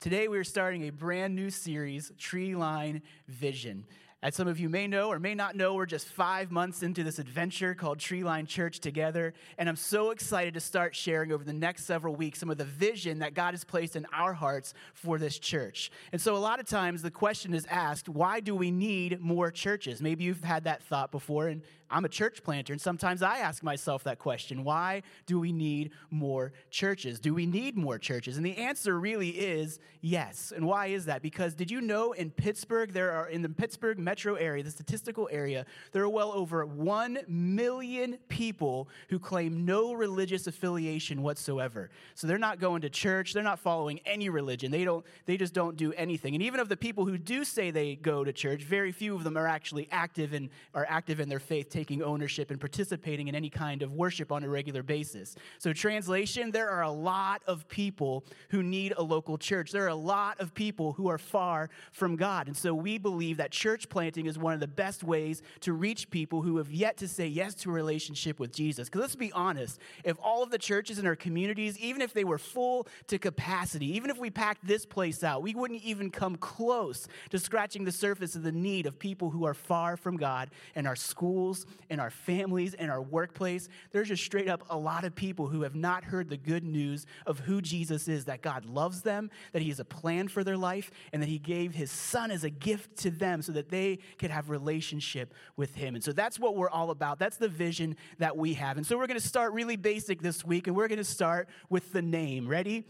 Today, we are starting a brand new series, Tree Line Vision. As some of you may know or may not know, we're just five months into this adventure called Treeline Church together. And I'm so excited to start sharing over the next several weeks some of the vision that God has placed in our hearts for this church. And so, a lot of times, the question is asked why do we need more churches? Maybe you've had that thought before, and I'm a church planter, and sometimes I ask myself that question why do we need more churches? Do we need more churches? And the answer really is yes. And why is that? Because did you know in Pittsburgh, there are in the Pittsburgh metro area, the statistical area, there are well over 1 million people who claim no religious affiliation whatsoever. So they're not going to church, they're not following any religion. They don't they just don't do anything. And even of the people who do say they go to church, very few of them are actually active and are active in their faith taking ownership and participating in any kind of worship on a regular basis. So, translation, there are a lot of people who need a local church. There are a lot of people who are far from God. And so, we believe that church is one of the best ways to reach people who have yet to say yes to a relationship with Jesus. Because let's be honest, if all of the churches in our communities, even if they were full to capacity, even if we packed this place out, we wouldn't even come close to scratching the surface of the need of people who are far from God in our schools, in our families, in our workplace. There's just straight up a lot of people who have not heard the good news of who Jesus is, that God loves them, that He has a plan for their life, and that He gave His Son as a gift to them so that they could have relationship with Him. And so that's what we're all about. That's the vision that we have. And so we're going to start really basic this week, and we're going to start with the name. Ready?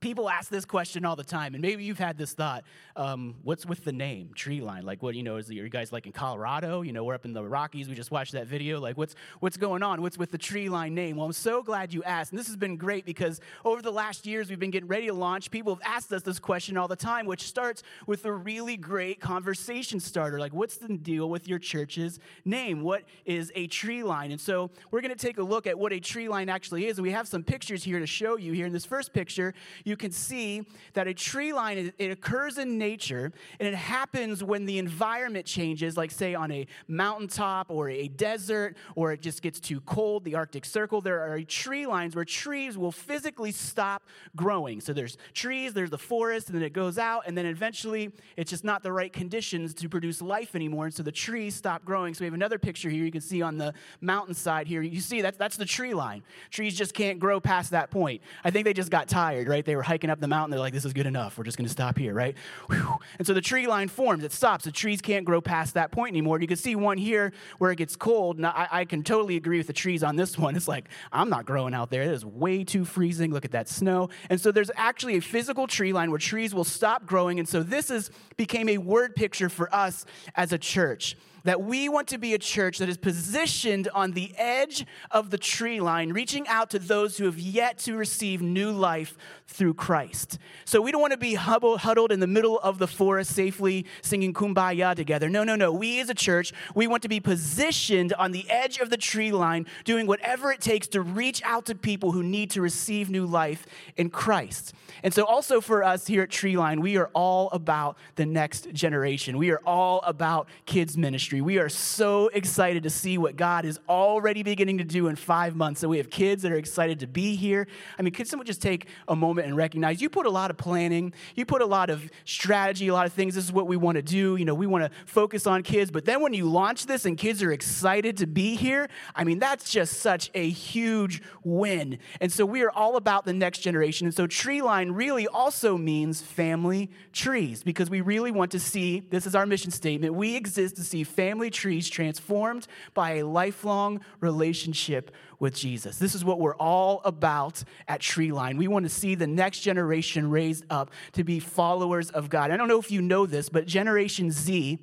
People ask this question all the time, and maybe you've had this thought: um, What's with the name Tree Line? Like, what you know? Is are you guys like in Colorado? You know, we're up in the Rockies. We just watched that video. Like, what's what's going on? What's with the Tree Line name? Well, I'm so glad you asked, and this has been great because over the last years we've been getting ready to launch. People have asked us this question all the time, which starts with a really great conversation starter. Like, what's the deal with your church's name? What is a tree line? And so we're going to take a look at what a tree line actually is, and we have some pictures here to show you. Here in this first picture, you can see that a tree line, it occurs in nature, and it happens when the environment changes, like, say, on a mountaintop or a desert, or it just gets too cold, the Arctic Circle. There are tree lines where trees will physically stop growing. So there's trees, there's the forest, and then it goes out, and then eventually it's just not the right conditions to produce life anymore, and so the trees stop growing. So we have another picture here you can see on the mountainside here. You see that's, that's the tree line. Trees just can't grow past that point. I think they just got tired, right? They were hiking up the mountain. They're like, this is good enough. We're just going to stop here, right? Whew. And so the tree line forms. It stops. The trees can't grow past that point anymore. You can see one here where it gets cold. And I, I can totally agree with the trees on this one. It's like, I'm not growing out there. It is way too freezing. Look at that snow. And so there's actually a physical tree line where trees will stop growing. And so this is became a word picture for us as a church that we want to be a church that is positioned on the edge of the tree line, reaching out to those who have yet to receive new life through Christ. So we don't want to be huddled in the middle of the forest safely singing kumbaya together. No, no, no. We as a church, we want to be positioned on the edge of the tree line, doing whatever it takes to reach out to people who need to receive new life in Christ. And so, also for us here at Treeline, we are all about the next generation. We are all about kids' ministry. We are so excited to see what God is already beginning to do in five months. So, we have kids that are excited to be here. I mean, could someone just take a moment and recognize you put a lot of planning, you put a lot of strategy, a lot of things. This is what we want to do. You know, we want to focus on kids. But then when you launch this and kids are excited to be here, I mean, that's just such a huge win. And so, we are all about the next generation. And so, Treeline really also means family trees because we really want to see this is our mission statement. We exist to see family trees transformed by a lifelong relationship with Jesus. This is what we're all about at Treeline. We want to see the next generation raised up to be followers of God. I don't know if you know this, but Generation Z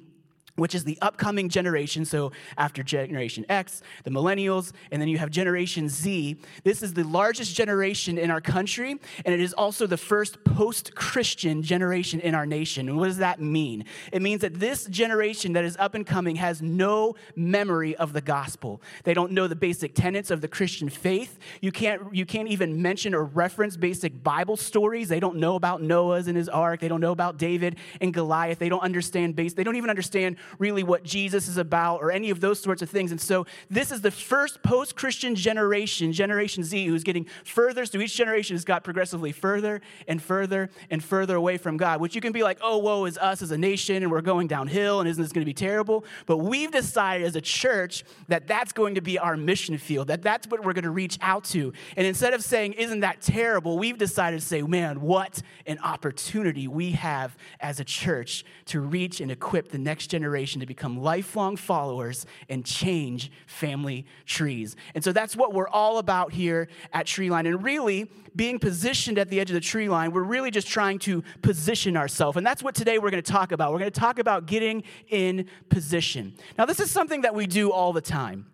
which is the upcoming generation. So, after Generation X, the millennials, and then you have Generation Z. This is the largest generation in our country, and it is also the first post Christian generation in our nation. And what does that mean? It means that this generation that is up and coming has no memory of the gospel. They don't know the basic tenets of the Christian faith. You can't, you can't even mention or reference basic Bible stories. They don't know about Noah's and his ark. They don't know about David and Goliath. They don't understand base, they don't even understand really what Jesus is about or any of those sorts of things. And so this is the first post Christian generation, Generation Z, who's getting further. So each generation has got progressively further and further and further away from God, which you can be like, oh, woe is us as a nation and we're going downhill and isn't this going to be terrible? But we've decided as a church that that's going to be our mission field, that that's what we're going to reach out to. And instead of saying, isn't that terrible, we've decided to say, man, what an opportunity we have as a church to reach and equip the next generation to become lifelong followers and change family trees. And so that's what we're all about here at Treeline. And really, being positioned at the edge of the tree line, we're really just trying to position ourselves. And that's what today we're going to talk about. We're going to talk about getting in position. Now, this is something that we do all the time.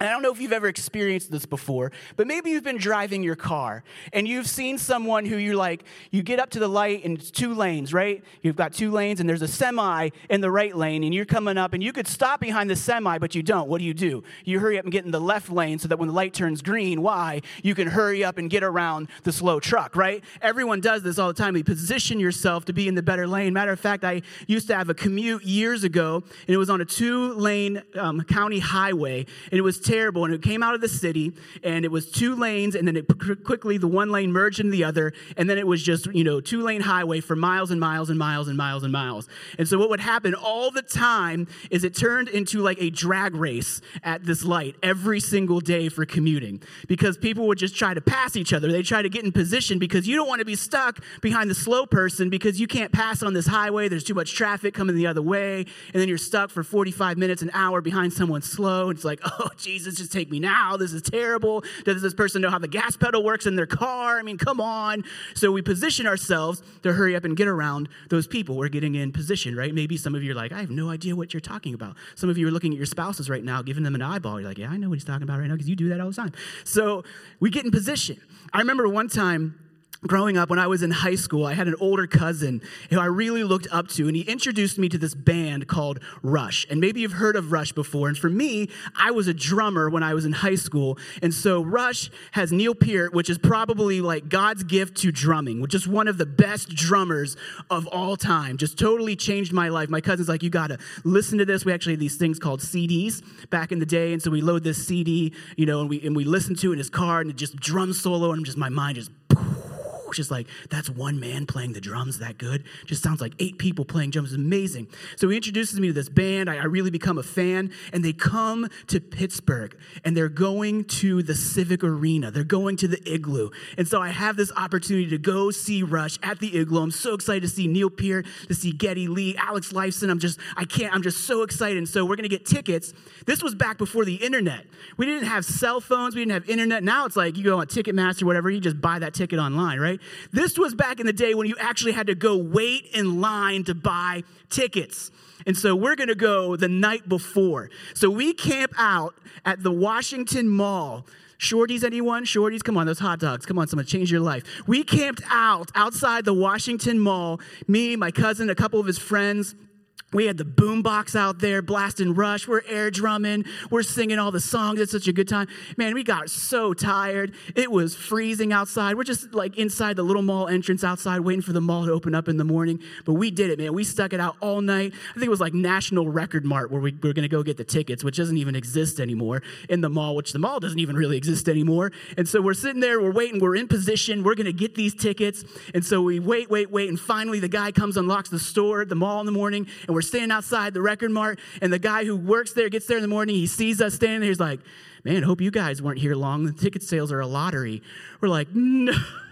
And I don't know if you've ever experienced this before, but maybe you've been driving your car and you've seen someone who you're like, you get up to the light and it's two lanes, right? You've got two lanes and there's a semi in the right lane and you're coming up and you could stop behind the semi, but you don't. What do you do? You hurry up and get in the left lane so that when the light turns green, why? You can hurry up and get around the slow truck, right? Everyone does this all the time. You position yourself to be in the better lane. Matter of fact, I used to have a commute years ago and it was on a two lane um, county highway and it was terrible. And it came out of the city, and it was two lanes, and then it quickly the one lane merged into the other, and then it was just you know two lane highway for miles and miles and miles and miles and miles. And so what would happen all the time is it turned into like a drag race at this light every single day for commuting because people would just try to pass each other. They try to get in position because you don't want to be stuck behind the slow person because you can't pass on this highway. There's too much traffic coming the other way, and then you're stuck for 45 minutes, an hour behind someone slow. It's like, oh Jesus, just take me now. This is terrible. Does this person know how the gas pedal works in their car? I mean, come on. So we position ourselves to hurry up and get around those people. We're getting in position, right? Maybe some of you are like, I have no idea what you're talking about. Some of you are looking at your spouses right now, giving them an eyeball. You're like, yeah, I know what he's talking about right now because you do that all the time. So we get in position. I remember one time, growing up when i was in high school i had an older cousin who i really looked up to and he introduced me to this band called rush. And maybe you've heard of rush before and for me i was a drummer when i was in high school. And so rush has neil peart which is probably like god's gift to drumming which is one of the best drummers of all time. Just totally changed my life. My cousin's like you gotta listen to this. We actually had these things called cds back in the day and so we load this cd you know and we and we listen to it in his car and it just drum solo and just my mind just just like, that's one man playing the drums that good. Just sounds like eight people playing drums. Amazing. So he introduces me to this band. I, I really become a fan. And they come to Pittsburgh and they're going to the Civic Arena. They're going to the Igloo. And so I have this opportunity to go see Rush at the Igloo. I'm so excited to see Neil Peart, to see Geddy Lee, Alex Lifeson. I'm just, I can't, I'm just so excited. And so we're to get tickets. This was back before the internet. We didn't have cell phones. We didn't have internet. Now it's like you go on Ticketmaster, whatever, you just buy that ticket online, right? Right? This was back in the day when you actually had to go wait in line to buy tickets. And so we're going to go the night before. So we camp out at the Washington Mall. Shorties, anyone? Shorties, come on, those hot dogs. Come on, someone, change your life. We camped out outside the Washington Mall. Me, my cousin, a couple of his friends, we had the boombox out there blasting Rush. We're air drumming. We're singing all the songs. It's such a good time. Man, we got so tired. It was freezing outside. We're just like inside the little mall entrance outside, waiting for the mall to open up in the morning. But we did it, man. We stuck it out all night. I think it was like National Record Mart where we were going to go get the tickets, which doesn't even exist anymore in the mall, which the mall doesn't even really exist anymore. And so we're sitting there, we're waiting, we're in position. We're going to get these tickets. And so we wait, wait, wait. And finally, the guy comes, unlocks the store, the mall in the morning, and we're standing outside the record mart, and the guy who works there gets there in the morning. He sees us standing there. He's like, Man, hope you guys weren't here long. The ticket sales are a lottery. We're like, No.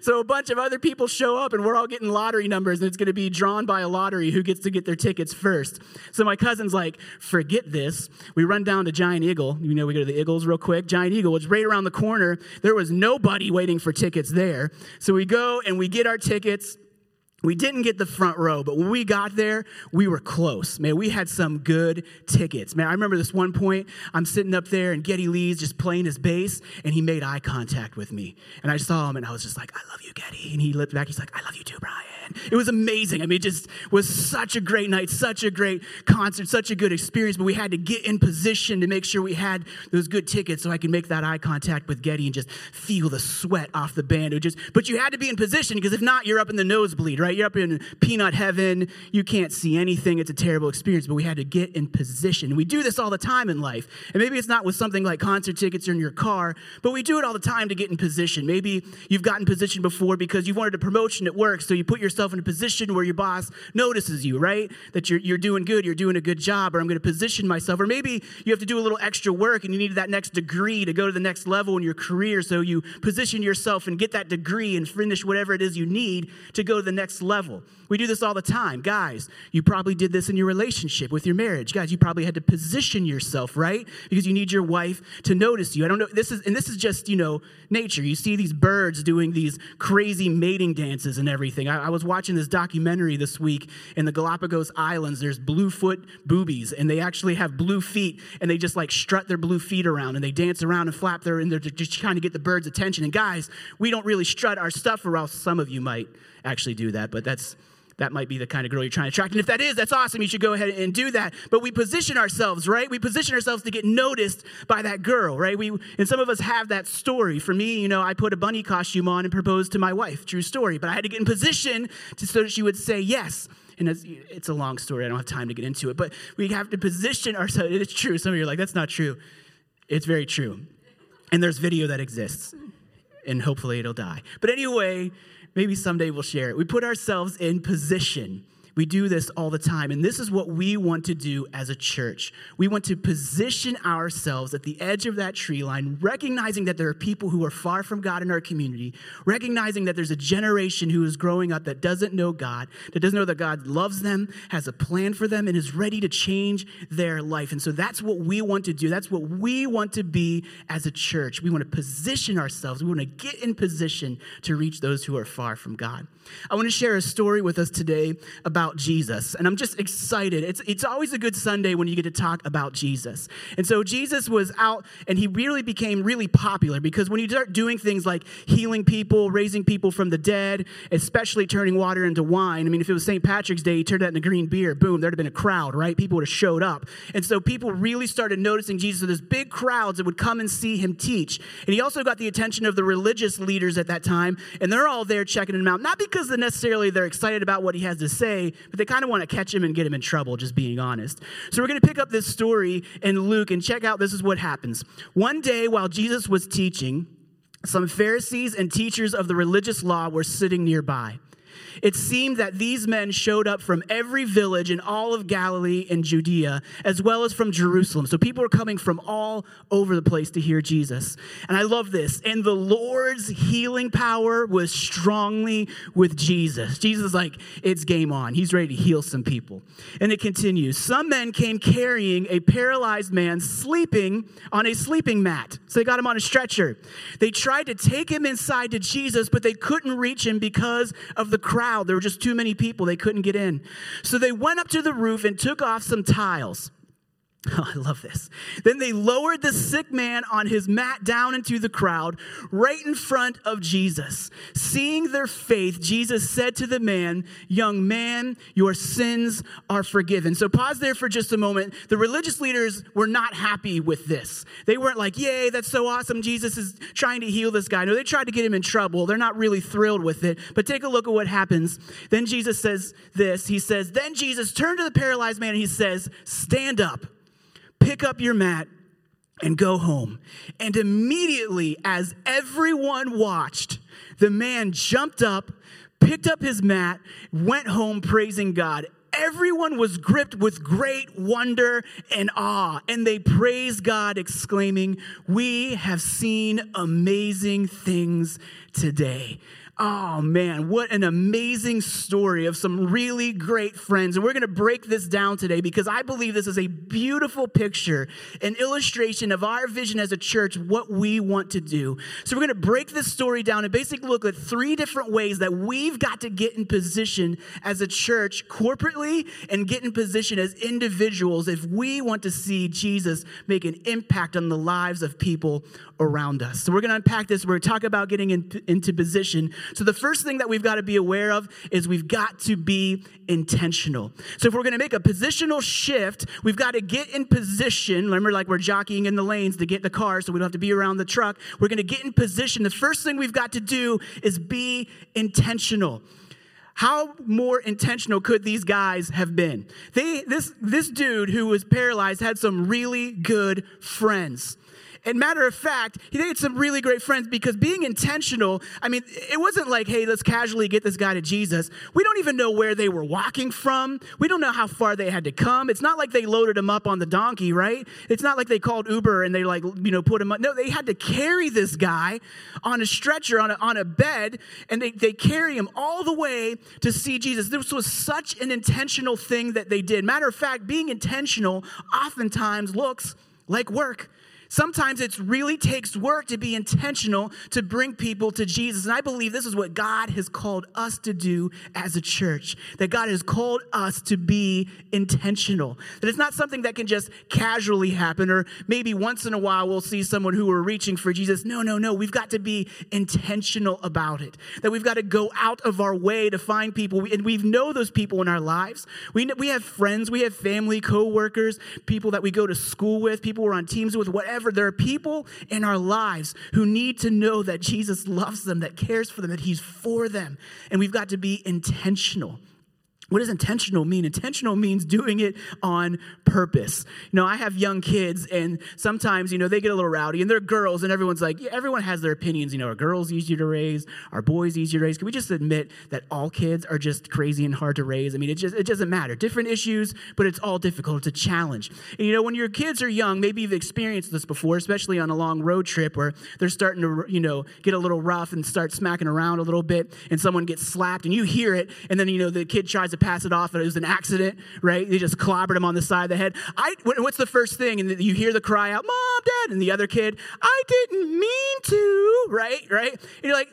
so a bunch of other people show up and we're all getting lottery numbers and it's going to be drawn by a lottery who gets to get their tickets first so my cousin's like forget this we run down to giant eagle you know we go to the eagles real quick giant eagle was right around the corner there was nobody waiting for tickets there so we go and we get our tickets we didn't get the front row, but when we got there, we were close. Man, we had some good tickets. Man, I remember this one point, I'm sitting up there and Geddy Lee's just playing his bass, and he made eye contact with me. And I saw him and I was just like, I love you, Geddy. And he looked back, he's like, I love you too, Brian It was amazing. I mean, it just was such a great night, such a great concert, such a good experience. But we had to get in position to make sure we had those good tickets so I could make that eye contact with Geddy and just feel the sweat off the band. It just, but you had to be in position because if not, you're up in the nosebleed, right? You're up in peanut heaven. You can't see anything. It's a terrible experience. But we had to get in position. And we do this all the time in life. And maybe it's not with something like concert tickets or in your car, but we do it all the time to get in position. Maybe you've gotten position before because you've wanted a promotion at work, so you put yourself in a position where your boss notices you, right? That you're, you're doing good, you're doing a good job, or I'm going to position myself. Or maybe you have to do a little extra work and you need that next degree to go to the next level in your career, so you position yourself and get that degree and finish whatever it is you need to go to the next level. We do this all the time. Guys, you probably did this in your relationship with your marriage. Guys, you probably had to position yourself, right? Because you need your wife to notice you. I don't know, this is, and this is just, you know, nature. You see these birds doing these crazy mating dances and everything. I, I was watching this documentary this week in the Galapagos Islands. There's bluefoot boobies, and they actually have blue feet, and they just like strut their blue feet around, and they dance around and flap their, and they're just trying to get the birds' attention. And guys, we don't really strut our stuff, or else some of you might actually do that, but that's that might be the kind of girl you're trying to attract. And if that is, that's awesome. You should go ahead and do that. But we position ourselves, right? We position ourselves to get noticed by that girl, right? We and some of us have that story. For me, you know, I put a bunny costume on and proposed to my wife. True story. But I had to get in position to, so that she would say yes. And it's, it's a long story. I don't have time to get into it. But we have to position ourselves. It's true. Some of you are like, that's not true. It's very true. And there's video that exists. And hopefully it'll die. But anyway, Maybe someday we'll share it. We put ourselves in position we do this all the time. And this is what we want to do as a church. We want to position ourselves at the edge of that tree line, recognizing that there are people who are far from God in our community, recognizing that there's a generation who is growing up that doesn't know God, that doesn't know that God loves them, has a plan for them, and is ready to change their life. And so that's what we want to do. That's what we want to be as a church. We want to position ourselves, we want to get in position to reach those who are far from God. I want to share a story with us today about about Jesus. And I'm just excited. It's, it's always a good Sunday when you get to talk about Jesus. And so Jesus was out and he really became really popular because when you start doing things like healing people, raising people from the dead, especially turning water into wine, I mean, if it was St. Patrick's Day, he turned that into green beer, boom, there'd have been a crowd, right? People would have showed up. And so people really started noticing Jesus. So there's big crowds that would come and see him teach. And he also got the attention of the religious leaders at that time, and they're all there checking him out, not because necessarily they're excited about what he has to say, but they kind of want to catch him and get him in trouble, just being honest. So we're going to pick up this story in Luke and check out this is what happens. One day while Jesus was teaching, some Pharisees and teachers of the religious law were sitting nearby. It seemed that these men showed up from every village in all of Galilee and Judea, as well as from Jerusalem. So people were coming from all over the place to hear Jesus. And I love this. And the Lord's healing power was strongly with Jesus. Jesus like, it's game on. He's ready to heal some people. And it continues. Some men came carrying a paralyzed man sleeping on a sleeping mat. So they got him on a stretcher. They tried to take him inside to Jesus, but they couldn't reach him because of the crowd crowd. There were just too many people. They couldn't get in. So they went up to the roof and took off some tiles. I love this. Then they lowered the sick man on his mat down into the crowd, right in front of Jesus. Seeing their faith, Jesus said to the man, Young man, your sins are forgiven. So, pause there for just a moment. The religious leaders were not happy with this. They weren't like, Yay, that's so awesome. Jesus is trying to heal this guy. No, they tried to get him in trouble. They're not really thrilled with it. But take a look at what happens. Then Jesus says this He says, Then Jesus turned to the paralyzed man and he says, Stand up pick up your mat and go home. And immediately, as everyone watched, the man jumped up, picked up his mat, went home praising God. Everyone was gripped with great wonder and awe, and they praised God, exclaiming, We have seen amazing things today. Oh man, what an amazing story of some really great friends. And we're going to break this down today because I believe this is a beautiful picture, an illustration of our vision as a church, what we want to do. So we're going to break this story down and basically look at three different ways that we've got to get in position as a church corporately and get in position as individuals if we want to see Jesus make an impact on the lives of people around us. So we're going to unpack this. We're going to talk about getting in, into position. So the first thing that we've got to be aware of is we've got to be intentional. So if we're going to make a positional shift, we've got to get in position. Remember, like we're jockeying in the lanes to get the car so we don't have to be around the truck. We're going to get in position. The first thing we've got to do is be intentional. How more intentional could these guys have been? They, this, this dude who was paralyzed had some really good friends. And matter of fact, he had some really great friends because being intentional, I mean, it wasn't like, hey, let's casually get this guy to Jesus. We don't even know where they were walking from. We don't know how far they had to come. It's not like they loaded him up on the donkey, right? It's not like they called Uber and they like, you know, put him up. No, they had to carry this guy on a stretcher, on a, on a bed, and they, they carry him all the way to see Jesus. This was such an intentional thing that they did. Matter of fact, being intentional oftentimes looks like work. Sometimes it really takes work to be intentional to bring people to Jesus. And I believe this is what God has called us to do as a church. That God has called us to be intentional. That it's not something that can just casually happen, or maybe once in a while we'll see someone who we're reaching for Jesus. No, no, no. We've got to be intentional about it. That we've got to go out of our way to find people. And we know those people in our lives. We, we have friends, we have family, co workers, people that we go to school with, people we're on teams with, whatever There are people in our lives who need to know that Jesus loves them, that cares for them, that He's for them. And we've got to be intentional. What does intentional mean? Intentional means doing it on purpose. You know, I have young kids, and sometimes, you know, they get a little rowdy, and they're girls, and everyone's like, yeah, everyone has their opinions. You know, are girls easier to raise? Are boys easier to raise? Can we just admit that all kids are just crazy and hard to raise? I mean, it just it doesn't matter. Different issues, but it's all difficult. It's a challenge. And you know, when your kids are young, maybe you've experienced this before, especially on a long road trip where they're starting to, you know, get a little rough and start smacking around a little bit, and someone gets slapped, and you hear it, and then you know the kid tries to to pass it off it was an accident, right? They just clobbered him on the side of the head. I, what's the first thing? And you hear the cry out, Mom, Dad, and the other kid, I didn't mean to, right? Right? And you're like,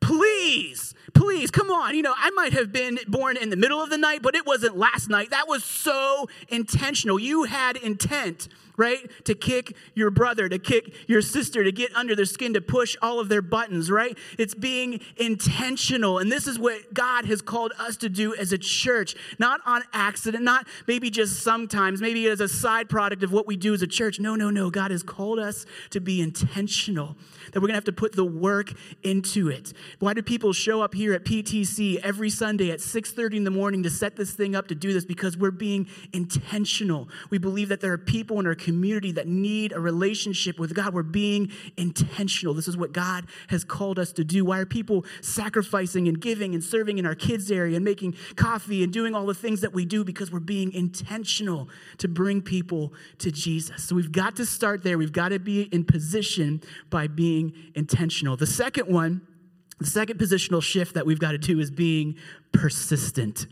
please, please, come on. You know, I might have been born in the middle of the night, but it wasn't last night. That was so intentional. You had intent right? To kick your brother, to kick your sister, to get under their skin, to push all of their buttons, right? It's being intentional. And this is what God has called us to do as a church, not on accident, not maybe just sometimes, maybe as a side product of what we do as a church. No, no, no. God has called us to be intentional, that we're going to have to put the work into it. Why do people show up here at PTC every Sunday at 6:30 in the morning to set this thing up to do this because we're being intentional. We believe that there are people in our community that need a relationship with God. We're being intentional. This is what God has called us to do. Why are people sacrificing and giving and serving in our kids' area and making coffee and doing all the things that we do? Because we're being intentional to bring people to Jesus. So we've got to start there. We've got to be in position by being intentional. The second one, the second positional shift that we've got to do is being persistent.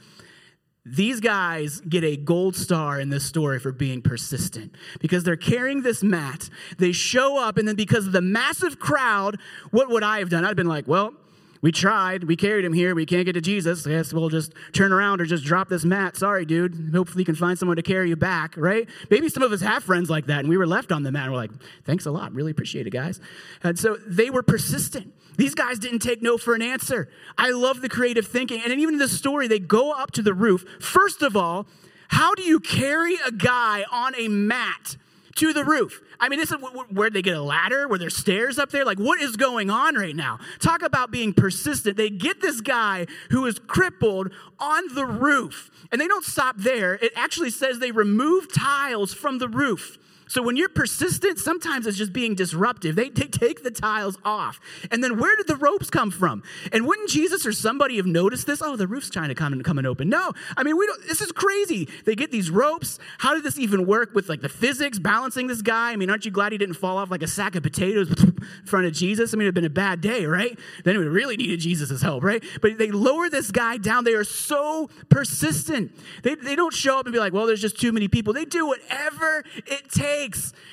These guys get a gold star in this story for being persistent because they're carrying this mat. They show up, and then because of the massive crowd, what would I have done? I'd have been like, well, we tried. We carried him here. We can't get to Jesus. I guess we'll just turn around or just drop this mat. Sorry, dude. Hopefully, you can find someone to carry you back, right? Maybe some of us have friends like that, and we were left on the mat. And we're like, thanks a lot. Really appreciate it, guys. And so they were persistent. These guys didn't take no for an answer. I love the creative thinking. And even in this story, they go up to the roof. First of all, how do you carry a guy on a mat to the roof? I mean, this is where they get a ladder, where there's stairs up there. Like, what is going on right now? Talk about being persistent. They get this guy who is crippled on the roof, and they don't stop there. It actually says they remove tiles from the roof. So when you're persistent, sometimes it's just being disruptive. They, they take the tiles off. And then where did the ropes come from? And wouldn't Jesus or somebody have noticed this? Oh, the roof's trying to come and come and open. No, I mean we don't. This is crazy. They get these ropes. How did this even work with like the physics balancing this guy? I mean, aren't you glad he didn't fall off like a sack of potatoes in front of Jesus? I mean, it'd been a bad day, right? Then we really needed Jesus' help, right? But they lower this guy down. They are so persistent. They, they don't show up and be like, well, there's just too many people. They do whatever it takes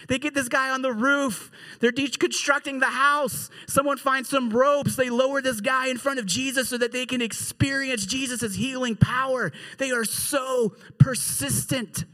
They get this guy on the roof. They're deconstructing the house. Someone finds some ropes. They lower this guy in front of Jesus so that they can experience Jesus' healing power. They are so persistent.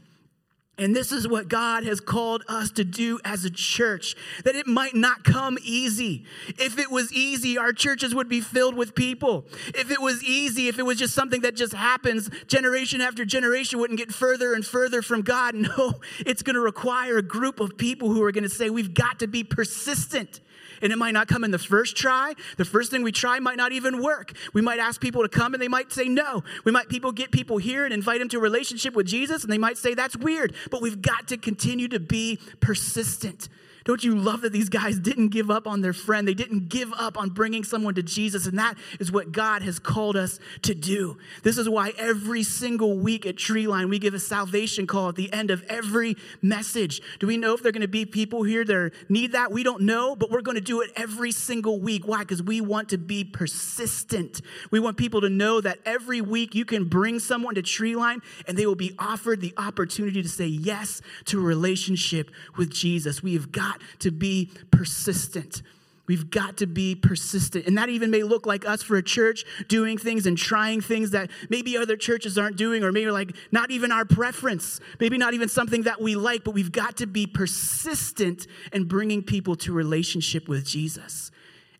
And this is what God has called us to do as a church, that it might not come easy. If it was easy, our churches would be filled with people. If it was easy, if it was just something that just happens, generation after generation wouldn't get further and further from God. No, it's going to require a group of people who are going to say, we've got to be persistent and it might not come in the first try. The first thing we try might not even work. We might ask people to come and they might say no. We might people get people here and invite them to a relationship with Jesus and they might say that's weird. But we've got to continue to be persistent. Don't you love that these guys didn't give up on their friend? They didn't give up on bringing someone to Jesus, and that is what God has called us to do. This is why every single week at Treeline, we give a salvation call at the end of every message. Do we know if there are going to be people here that need that? We don't know, but we're going to do it every single week. Why? Because we want to be persistent. We want people to know that every week you can bring someone to Treeline and they will be offered the opportunity to say yes to a relationship with Jesus. We have got to be persistent. We've got to be persistent. And that even may look like us for a church doing things and trying things that maybe other churches aren't doing, or maybe like not even our preference, maybe not even something that we like, but we've got to be persistent in bringing people to relationship with Jesus.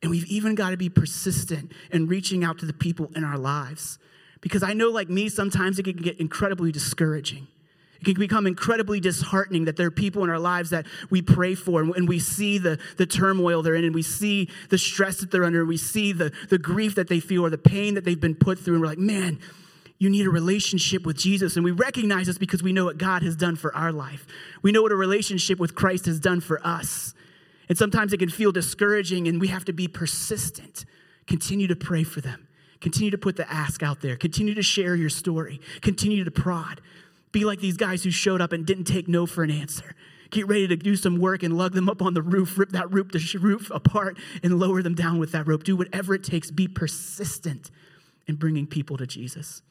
And we've even got to be persistent in reaching out to the people in our lives. Because I know, like me, sometimes it can get incredibly discouraging. It can become incredibly disheartening that there are people in our lives that we pray for and we see the, the turmoil they're in and we see the stress that they're under and we see the, the grief that they feel or the pain that they've been put through. And we're like, man, you need a relationship with Jesus. And we recognize this because we know what God has done for our life. We know what a relationship with Christ has done for us. And sometimes it can feel discouraging and we have to be persistent. Continue to pray for them. Continue to put the ask out there. Continue to share your story. Continue to prod. Be like these guys who showed up and didn't take no for an answer. Get ready to do some work and lug them up on the roof, rip that roof, the roof apart, and lower them down with that rope. Do whatever it takes. Be persistent in bringing people to Jesus.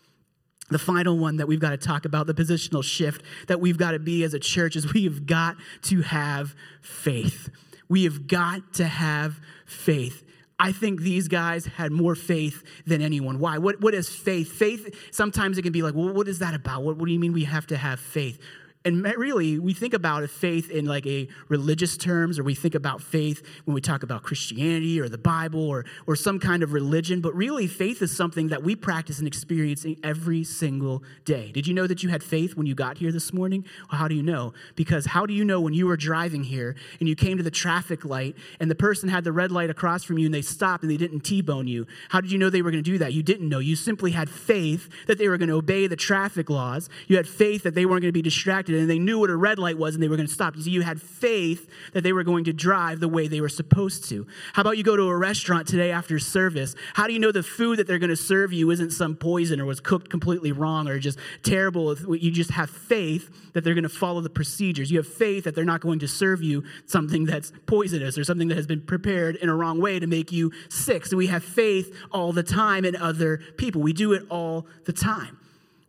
The final one that we've got to talk about, the positional shift that we've got to be as a church, is we have got to have faith. We have got to have faith. I think these guys had more faith than anyone. Why? What, what is faith? Faith, sometimes it can be like, well, what is that about? What, what do you mean we have to have faith? And really, we think about faith in like a religious terms, or we think about faith when we talk about Christianity or the Bible or, or some kind of religion. But really, faith is something that we practice and experience every single day. Did you know that you had faith when you got here this morning? Well, how do you know? Because how do you know when you were driving here and you came to the traffic light and the person had the red light across from you and they stopped and they didn't T bone you? How did you know they were going to do that? You didn't know. You simply had faith that they were going to obey the traffic laws. You had faith that they weren't going to be distracted and they knew what a red light was and they were going to stop. You see, you had faith that they were going to drive the way they were supposed to. How about you go to a restaurant today after service? How do you know the food that they're going to serve you isn't some poison or was cooked completely wrong or just terrible? You just have faith that they're going to follow the procedures. You have faith that they're not going to serve you something that's poisonous or something that has been prepared in a wrong way to make you sick. So we have faith all the time in other people. We do it all the time.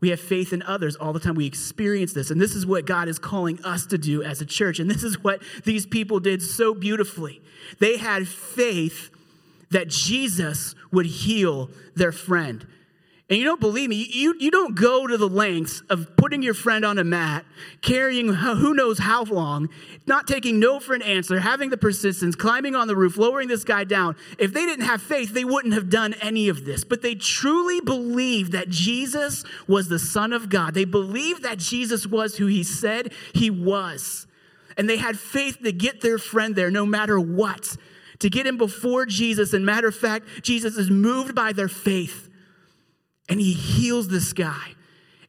We have faith in others all the time. We experience this. And this is what God is calling us to do as a church. And this is what these people did so beautifully. They had faith that Jesus would heal their friend. And you don't believe me, you, you don't go to the lengths of putting your friend on a mat, carrying who knows how long, not taking no for an answer, having the persistence, climbing on the roof, lowering this guy down. If they didn't have faith, they wouldn't have done any of this. But they truly believed that Jesus was the Son of God. They believed that Jesus was who he said he was. And they had faith to get their friend there no matter what, to get him before Jesus. And matter of fact, Jesus is moved by their faith and he heals this guy.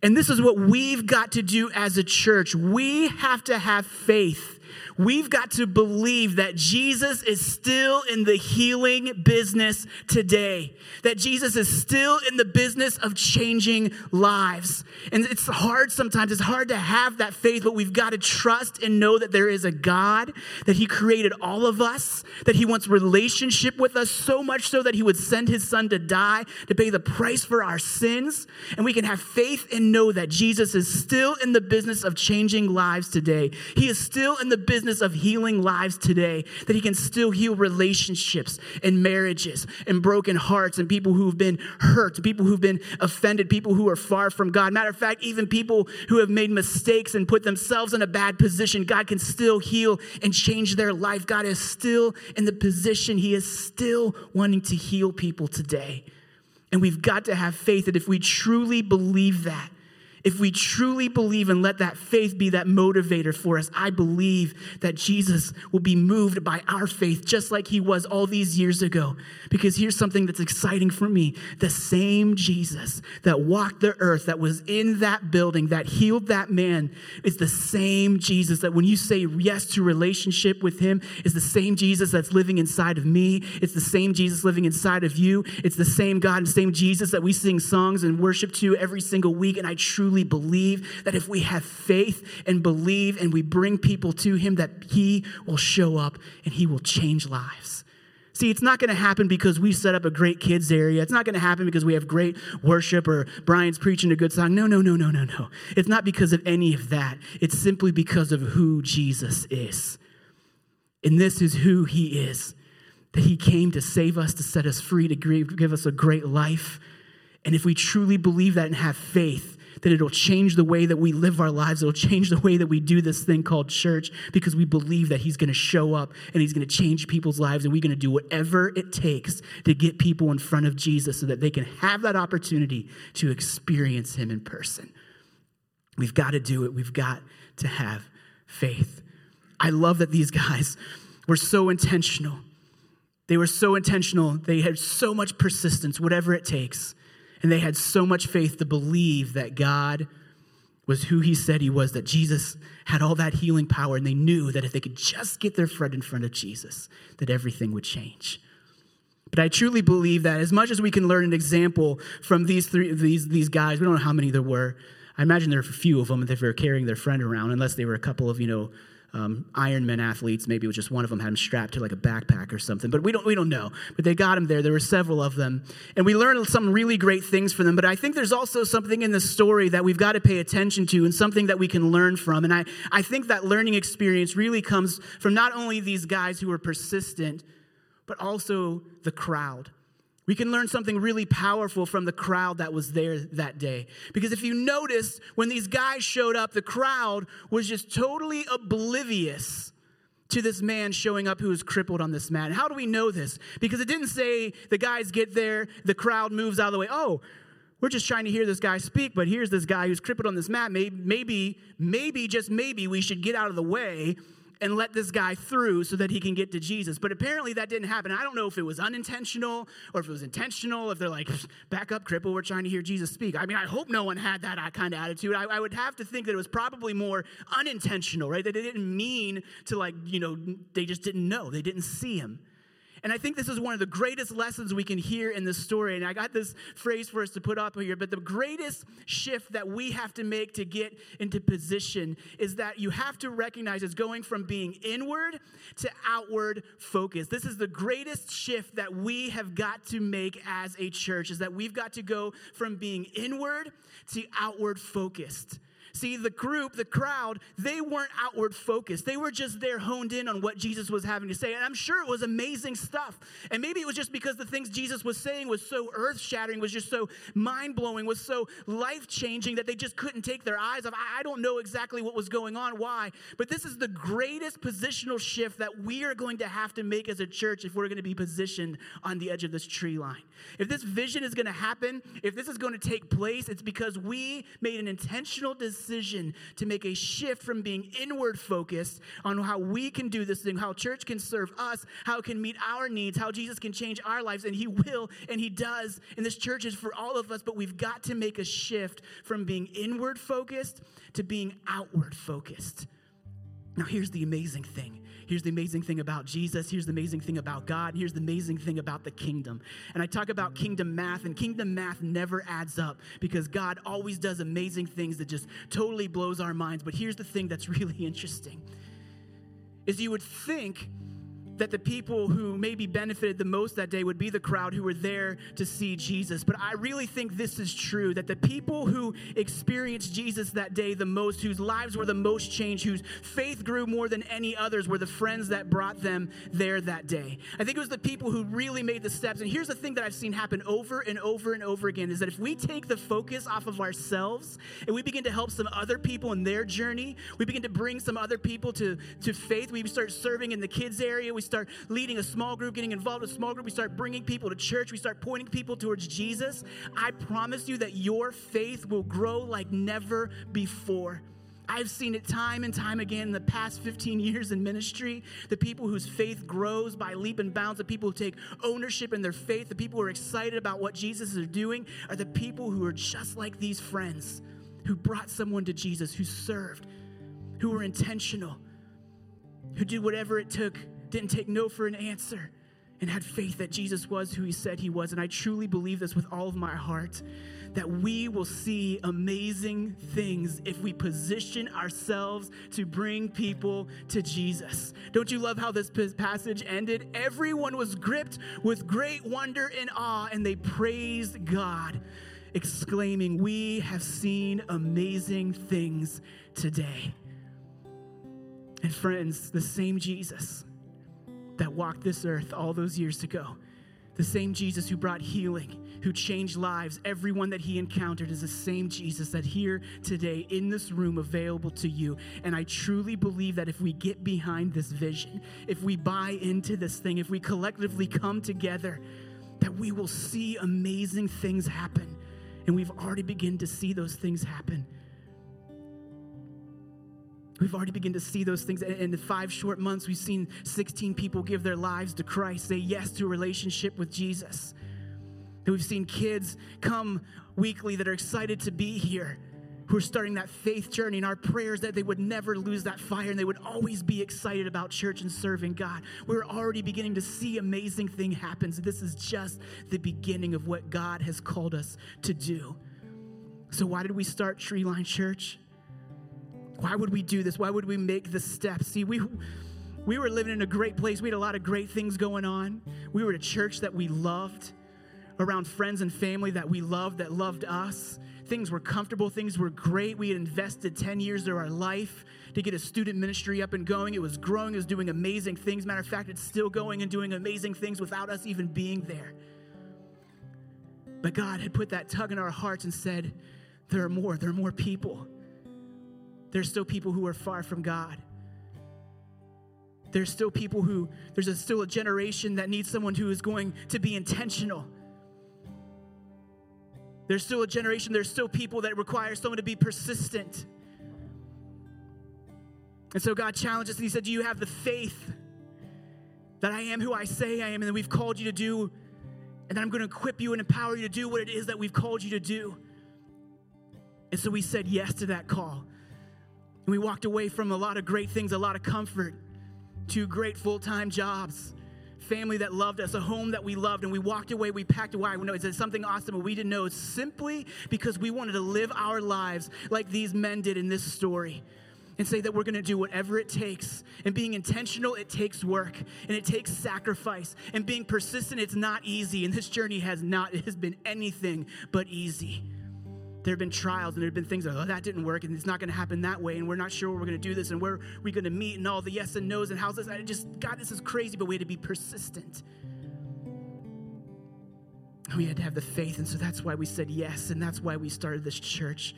And this is what we've got to do as a church. We have to have faith We've got to believe that Jesus is still in the healing business today, that Jesus is still in the business of changing lives. And it's hard sometimes, it's hard to have that faith, but we've got to trust and know that there is a God, that He created all of us, that He wants relationship with us so much so that He would send His Son to die to pay the price for our sins. And we can have faith and know that Jesus is still in the business of changing lives today. He is still in the business business of healing lives today, that He can still heal relationships and marriages and broken hearts and people who've been hurt, people who've been offended, people who are far from God. Matter of fact, even people who have made mistakes and put themselves in a bad position, God can still heal and change their life. God is still in the position, He is still wanting to heal people today. And we've got to have faith that if we truly believe that, if we truly believe and let that faith be that motivator for us, I believe that Jesus will be moved by our faith just like he was all these years ago. Because here's something that's exciting for me the same Jesus that walked the earth, that was in that building, that healed that man, is the same Jesus that when you say yes to relationship with him, is the same Jesus that's living inside of me. It's the same Jesus living inside of you. It's the same God and same Jesus that we sing songs and worship to every single week. And I truly truly believe that if we have faith and believe and we bring people to Him, that He will show up and He will change lives. See, it's not going to happen because we set up a great kids area. It's not going to happen because we have great worship or Brian's preaching a good song. No, no, no, no, no, no. It's not because of any of that. It's simply because of who Jesus is. And this is who he is that he came to save us, to set us free, to give us a great life. And if we truly believe that and have faith, that it'll change the way that we live our lives. It'll change the way that we do this thing called church because we believe that He's going to show up and He's going to change people's lives. And we're going to do whatever it takes to get people in front of Jesus so that they can have that opportunity to experience Him in person. We've got to do it. We've got to have faith. I love that these guys were so intentional. They were so intentional. They had so much persistence, whatever it takes. And they had so much faith to believe that God was who he said he was, that Jesus had all that healing power, and they knew that if they could just get their friend in front of Jesus, that everything would change. But I truly believe that as much as we can learn an example from these three these, these guys, we don't know how many there were. I imagine there were a few of them if they were carrying their friend around, unless they were a couple of, you know, um, Ironman athletes. Maybe it was just one of them had him strapped to like a backpack or something, but we don't we don't know. But they got him there. There were several of them, and we learned some really great things from them. But I think there's also something in the story that we've got to pay attention to, and something that we can learn from. And I I think that learning experience really comes from not only these guys who were persistent, but also the crowd. We can learn something really powerful from the crowd that was there that day. Because if you notice, when these guys showed up, the crowd was just totally oblivious to this man showing up who was crippled on this mat. How do we know this? Because it didn't say the guys get there, the crowd moves out of the way. Oh, we're just trying to hear this guy speak, but here's this guy who's crippled on this mat. Maybe, maybe, maybe, just maybe we should get out of the way and let this guy through so that he can get to Jesus. But apparently that didn't happen. I don't know if it was unintentional or if it was intentional, if they're like, back up, cripple, we're trying to hear Jesus speak. I mean, I hope no one had that kind of attitude. I, I would have to think that it was probably more unintentional, right? That they didn't mean to, like, you know, they just didn't know, they didn't see him. And I think this is one of the greatest lessons we can hear in this story. And I got this phrase for us to put up here, but the greatest shift that we have to make to get into position is that you have to recognize it's going from being inward to outward focus. This is the greatest shift that we have got to make as a church is that we've got to go from being inward to outward focused. See, the group, the crowd, they weren't outward focused. They were just there honed in on what Jesus was having to say. And I'm sure it was amazing stuff. And maybe it was just because the things Jesus was saying was so earth shattering, was just so mind blowing, was so life changing that they just couldn't take their eyes off. I don't know exactly what was going on, why. But this is the greatest positional shift that we are going to have to make as a church if we're going to be positioned on the edge of this tree line. If this vision is going to happen, if this is going to take place, it's because we made an intentional decision decision to make a shift from being inward focused on how we can do this thing, how church can serve us, how it can meet our needs, how Jesus can change our lives. And He will, and He does. And this church is for all of us, but we've got to make a shift from being inward focused to being outward focused. Now, here's the amazing thing Here's the amazing thing about Jesus. Here's the amazing thing about God. Here's the amazing thing about the kingdom. And I talk about kingdom math, and kingdom math never adds up because God always does amazing things that just totally blows our minds. But here's the thing that's really interesting is you would think that the people who maybe benefited the most that day would be the crowd who were there to see Jesus. But I really think this is true that the people who experienced Jesus that day the most, whose lives were the most changed, whose faith grew more than any others, were the friends that brought them there that day. I think it was the people who really made the steps. And here's the thing that I've seen happen over and over and over again is that if we take the focus off of ourselves and we begin to help some other people in their journey, we begin to bring some other people to, to faith, we start serving in the kids area, we start leading a small group, getting involved in a small group, we start bringing people to church, we start pointing people towards Jesus, I promise you that your faith will grow like never before. I've seen it time and time again in the past 15 years in ministry. The people whose faith grows by leap and bounds, the people who take ownership in their faith, the people who are excited about what Jesus is doing, are the people who are just like these friends who brought someone to Jesus, who served, who were intentional, who did whatever it took didn't take no for an answer, and had faith that Jesus was who he said he was. And I truly believe this with all of my heart that we will see amazing things if we position ourselves to bring people to Jesus. Don't you love how this passage ended? Everyone was gripped with great wonder and awe, and they praised God, exclaiming, We have seen amazing things today. And friends, the same Jesus that walked this earth all those years ago. The same Jesus who brought healing, who changed lives, everyone that he encountered is the same Jesus that here today in this room available to you. And I truly believe that if we get behind this vision, if we buy into this thing, if we collectively come together, that we will see amazing things happen. And we've already begun to see those things happen. We've already begun to see those things. In the five short months, we've seen 16 people give their lives to Christ, say yes to a relationship with Jesus. We've seen kids come weekly that are excited to be here, who are starting that faith journey. And our prayers that they would never lose that fire and they would always be excited about church and serving God. We're already beginning to see amazing things happen. So this is just the beginning of what God has called us to do. So why did we start Treeline Church? Why would we do this? Why would we make the step? See, we we were living in a great place. We had a lot of great things going on. We were a church that we loved, around friends and family that we loved, that loved us. Things were comfortable, things were great. We had invested 10 years of our life to get a student ministry up and going. It was growing, it was doing amazing things. Matter of fact, it's still going and doing amazing things without us even being there. But God had put that tug in our hearts and said, There are more, there are more people there's still people who are far from God. There's still people who, there's a, still a generation that needs someone who is going to be intentional. There's still a generation, there's still people that require someone to be persistent. And so God challenged us and He said, Do you have the faith that I am who I say I am and that we've called you to do? And that I'm going to equip you and empower you to do what it is that we've called you to do. And so we said yes to that call. And we walked away from a lot of great things, a lot of comfort, two great full time jobs, family that loved us, a home that we loved, and we walked away, we packed away. We know it's something awesome, but we didn't know it's simply because we wanted to live our lives like these men did in this story and say that we're going to do whatever it takes. And being intentional, it takes work and it takes sacrifice. And being persistent, it's not easy. And this journey has not, it has been anything but easy there have been trials and there have been things like, oh, that didn't work and it's not going to happen that way and we're not sure we're going to do this and where we're going to meet and all the yes and no's and how's this. I just, God, this is crazy, but we had to be persistent. We had to have the faith, and so that's why we said yes, and that's why we started this church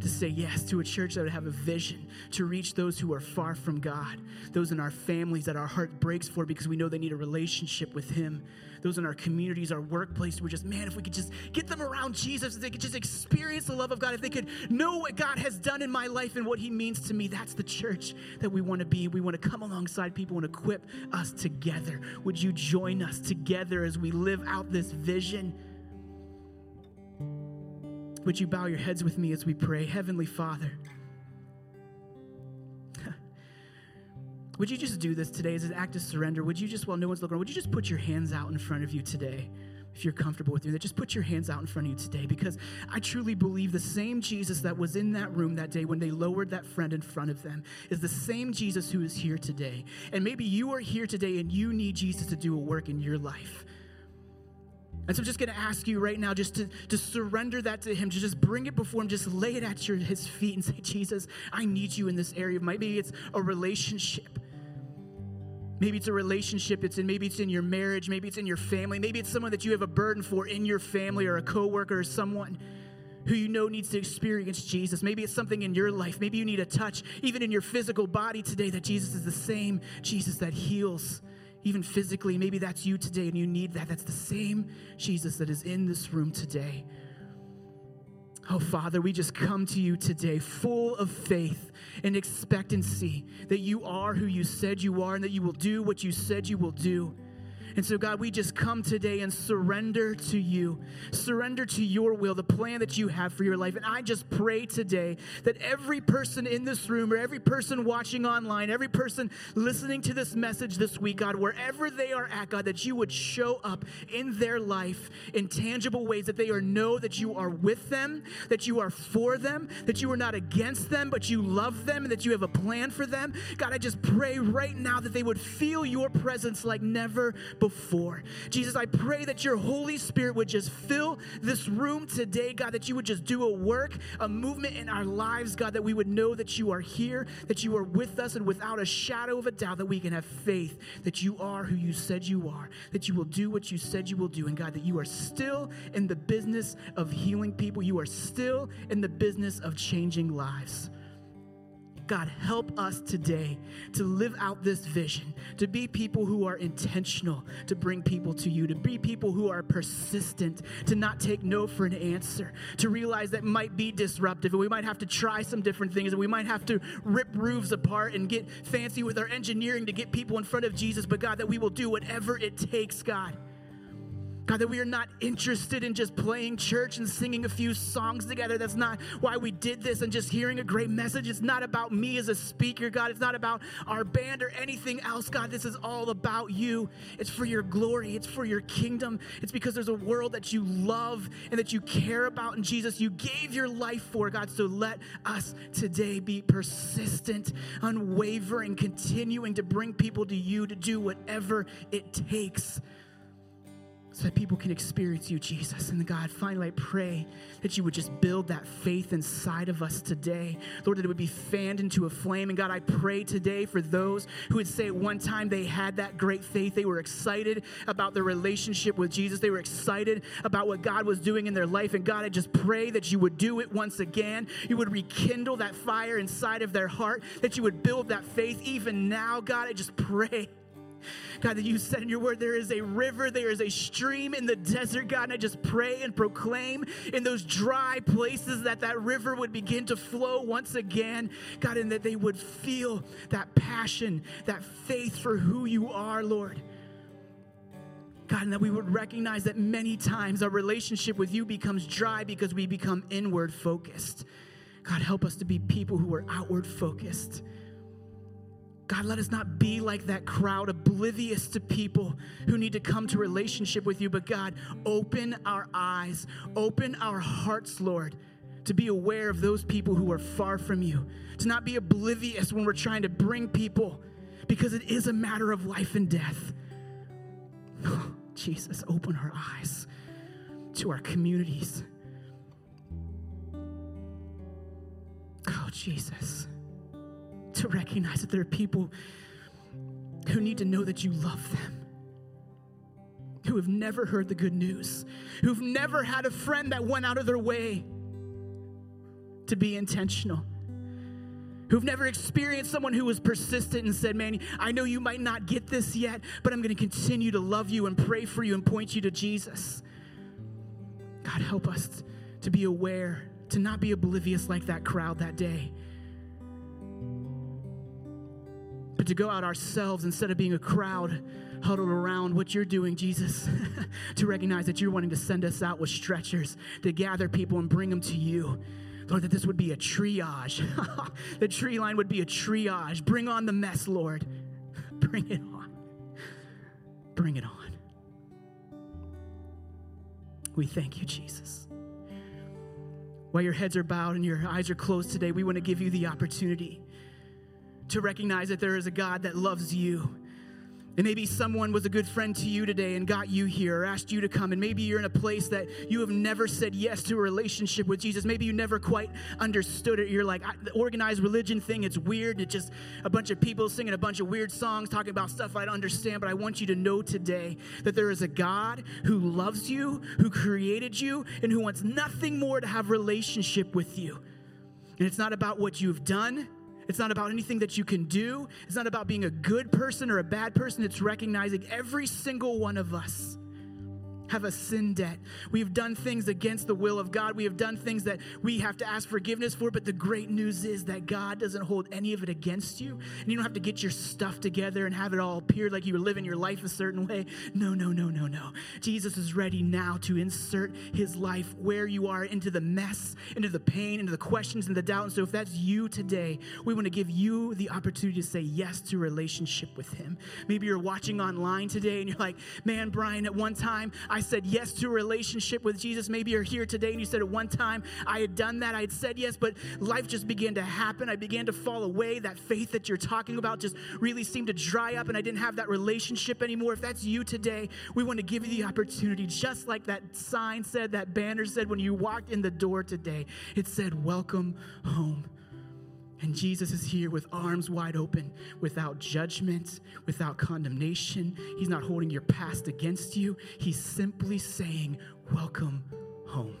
to say yes to a church that would have a vision to reach those who are far from God, those in our families that our heart breaks for because we know they need a relationship with Him, those in our communities, our workplace. We're just, man, if we could just get them around Jesus, if they could just experience the love of God, if they could know what God has done in my life and what He means to me, that's the church that we want to be. We want to come alongside people and equip us together. Would you join us together as we live out this vision? Would you bow your heads with me as we pray? Heavenly Father, would you just do this today as an act of surrender? Would you just, while no one's looking, would you just put your hands out in front of you today? if you're comfortable with doing that, just put your hands out in front of you today because I truly believe the same Jesus that was in that room that day when they lowered that friend in front of them is the same Jesus who is here today. And maybe you are here today and you need Jesus to do a work in your life. And so I'm just going to ask you right now just to, to surrender that to Him, to just bring it before Him, just lay it at your, His feet and say, Jesus, I need you in this area. Maybe it's a relationship. Maybe it's a relationship it's in, maybe it's in your marriage, maybe it's in your family, maybe it's someone that you have a burden for in your family or a coworker or someone who you know needs to experience Jesus. Maybe it's something in your life. Maybe you need a touch, even in your physical body today, that Jesus is the same Jesus that heals, even physically. Maybe that's you today and you need that. That's the same Jesus that is in this room today. Oh, Father, we just come to you today full of faith and expectancy that you are who you said you are and that you will do what you said you will do. And so, God, we just come today and surrender to you, surrender to your will, the plan that you have for your life. And I just pray today that every person in this room or every person watching online, every person listening to this message this week, God, wherever they are at, God, that you would show up in their life in tangible ways, that they are know that you are with them, that you are for them, that you are not against them, but you love them and that you have a plan for them. God, I just pray right now that they would feel your presence like never before. Jesus, I pray that your Holy Spirit would just fill this room today, God, that you would just do a work, a movement in our lives, God, that we would know that you are here, that you are with us, and without a shadow of a doubt, that we can have faith that you are who you said you are, that you will do what you said you will do, and God, that you are still in the business of healing people, you are still in the business of changing lives. God, help us today to live out this vision, to be people who are intentional, to bring people to you, to be people who are persistent, to not take no for an answer, to realize that might be disruptive, and we might have to try some different things, and we might have to rip roofs apart and get fancy with our engineering to get people in front of Jesus, but God, that we will do whatever it takes, God God, that we are not interested in just playing church and singing a few songs together. That's not why we did this and just hearing a great message. It's not about me as a speaker, God. It's not about our band or anything else, God. This is all about you. It's for your glory, it's for your kingdom. It's because there's a world that you love and that you care about. And Jesus, you gave your life for, God. So let us today be persistent, unwavering, continuing to bring people to you to do whatever it takes so that people can experience you, Jesus. And God, finally, I pray that you would just build that faith inside of us today. Lord, that it would be fanned into a flame. And God, I pray today for those who would say at one time they had that great faith. They were excited about their relationship with Jesus, they were excited about what God was doing in their life. And God, I just pray that you would do it once again. You would rekindle that fire inside of their heart, that you would build that faith even now. God, I just pray God, that you said in your word, there is a river, there is a stream in the desert, God. And I just pray and proclaim in those dry places that that river would begin to flow once again, God, and that they would feel that passion, that faith for who you are, Lord. God, and that we would recognize that many times our relationship with you becomes dry because we become inward focused. God, help us to be people who are outward focused. God, let us not be like that crowd, oblivious to people who need to come to relationship with you. But God, open our eyes, open our hearts, Lord, to be aware of those people who are far from you, to not be oblivious when we're trying to bring people, because it is a matter of life and death. Oh, Jesus, open our eyes to our communities. Oh, Jesus to recognize that there are people who need to know that you love them, who have never heard the good news, who've never had a friend that went out of their way to be intentional. Who've never experienced someone who was persistent and said, Man, I know you might not get this yet, but I'm going to continue to love you and pray for you and point you to Jesus. God, help us to be aware, to not be oblivious like that crowd that day, but to go out ourselves instead of being a crowd huddled around what you're doing, Jesus, to recognize that you're wanting to send us out with stretchers to gather people and bring them to you. Lord, that this would be a triage. the Treeline would be a triage. Bring on the mess, Lord. Bring it on. Bring it on. We thank you, Jesus. While your heads are bowed and your eyes are closed today, we want to give you the opportunity to recognize that there is a God that loves you and maybe someone was a good friend to you today and got you here or asked you to come. And maybe you're in a place that you have never said yes to a relationship with Jesus. Maybe you never quite understood it. You're like, the organized religion thing, it's weird. It's just a bunch of people singing a bunch of weird songs, talking about stuff I don't understand. But I want you to know today that there is a God who loves you, who created you, and who wants nothing more to have relationship with you. And it's not about what you've done. It's not about anything that you can do. It's not about being a good person or a bad person. It's recognizing every single one of us have a sin debt. We have done things against the will of God. We have done things that we have to ask forgiveness for. But the great news is that God doesn't hold any of it against you. And you don't have to get your stuff together and have it all appear like you were living your life a certain way. No, no, no, no, no. Jesus is ready now to insert his life where you are into the mess, into the pain, into the questions and the doubt. And so if that's you today, we want to give you the opportunity to say yes to relationship with him. Maybe you're watching online today and you're like, man, Brian, at one time I I said yes to a relationship with Jesus. Maybe you're here today and you said at one time I had done that, I had said yes, but life just began to happen. I began to fall away. That faith that you're talking about just really seemed to dry up, and I didn't have that relationship anymore. If that's you today, we want to give you the opportunity, just like that sign said, that banner said when you walked in the door today. It said, Welcome home. And Jesus is here with arms wide open, without judgment, without condemnation. He's not holding your past against you. He's simply saying, Welcome home.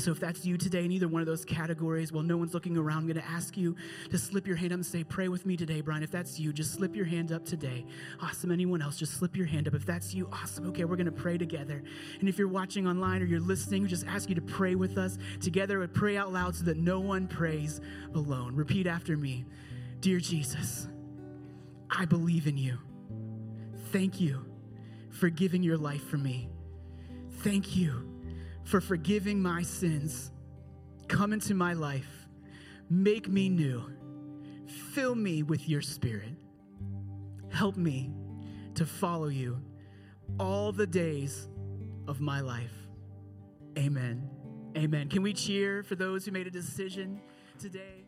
So if that's you today in either one of those categories, well, no one's looking around, I'm going to ask you to slip your hand up and say, Pray with me today, Brian. If that's you, just slip your hand up today. Awesome. Anyone else, just slip your hand up. If that's you, awesome. Okay, we're going to pray together. And if you're watching online or you're listening, we just ask you to pray with us together. and pray out loud so that no one prays alone. Repeat after me Dear Jesus, I believe in you. Thank you for giving your life for me. Thank you for forgiving my sins. Come into my life. Make me new. Fill me with your spirit. Help me to follow you all the days of my life. Amen. Amen. Can we cheer for those who made a decision today?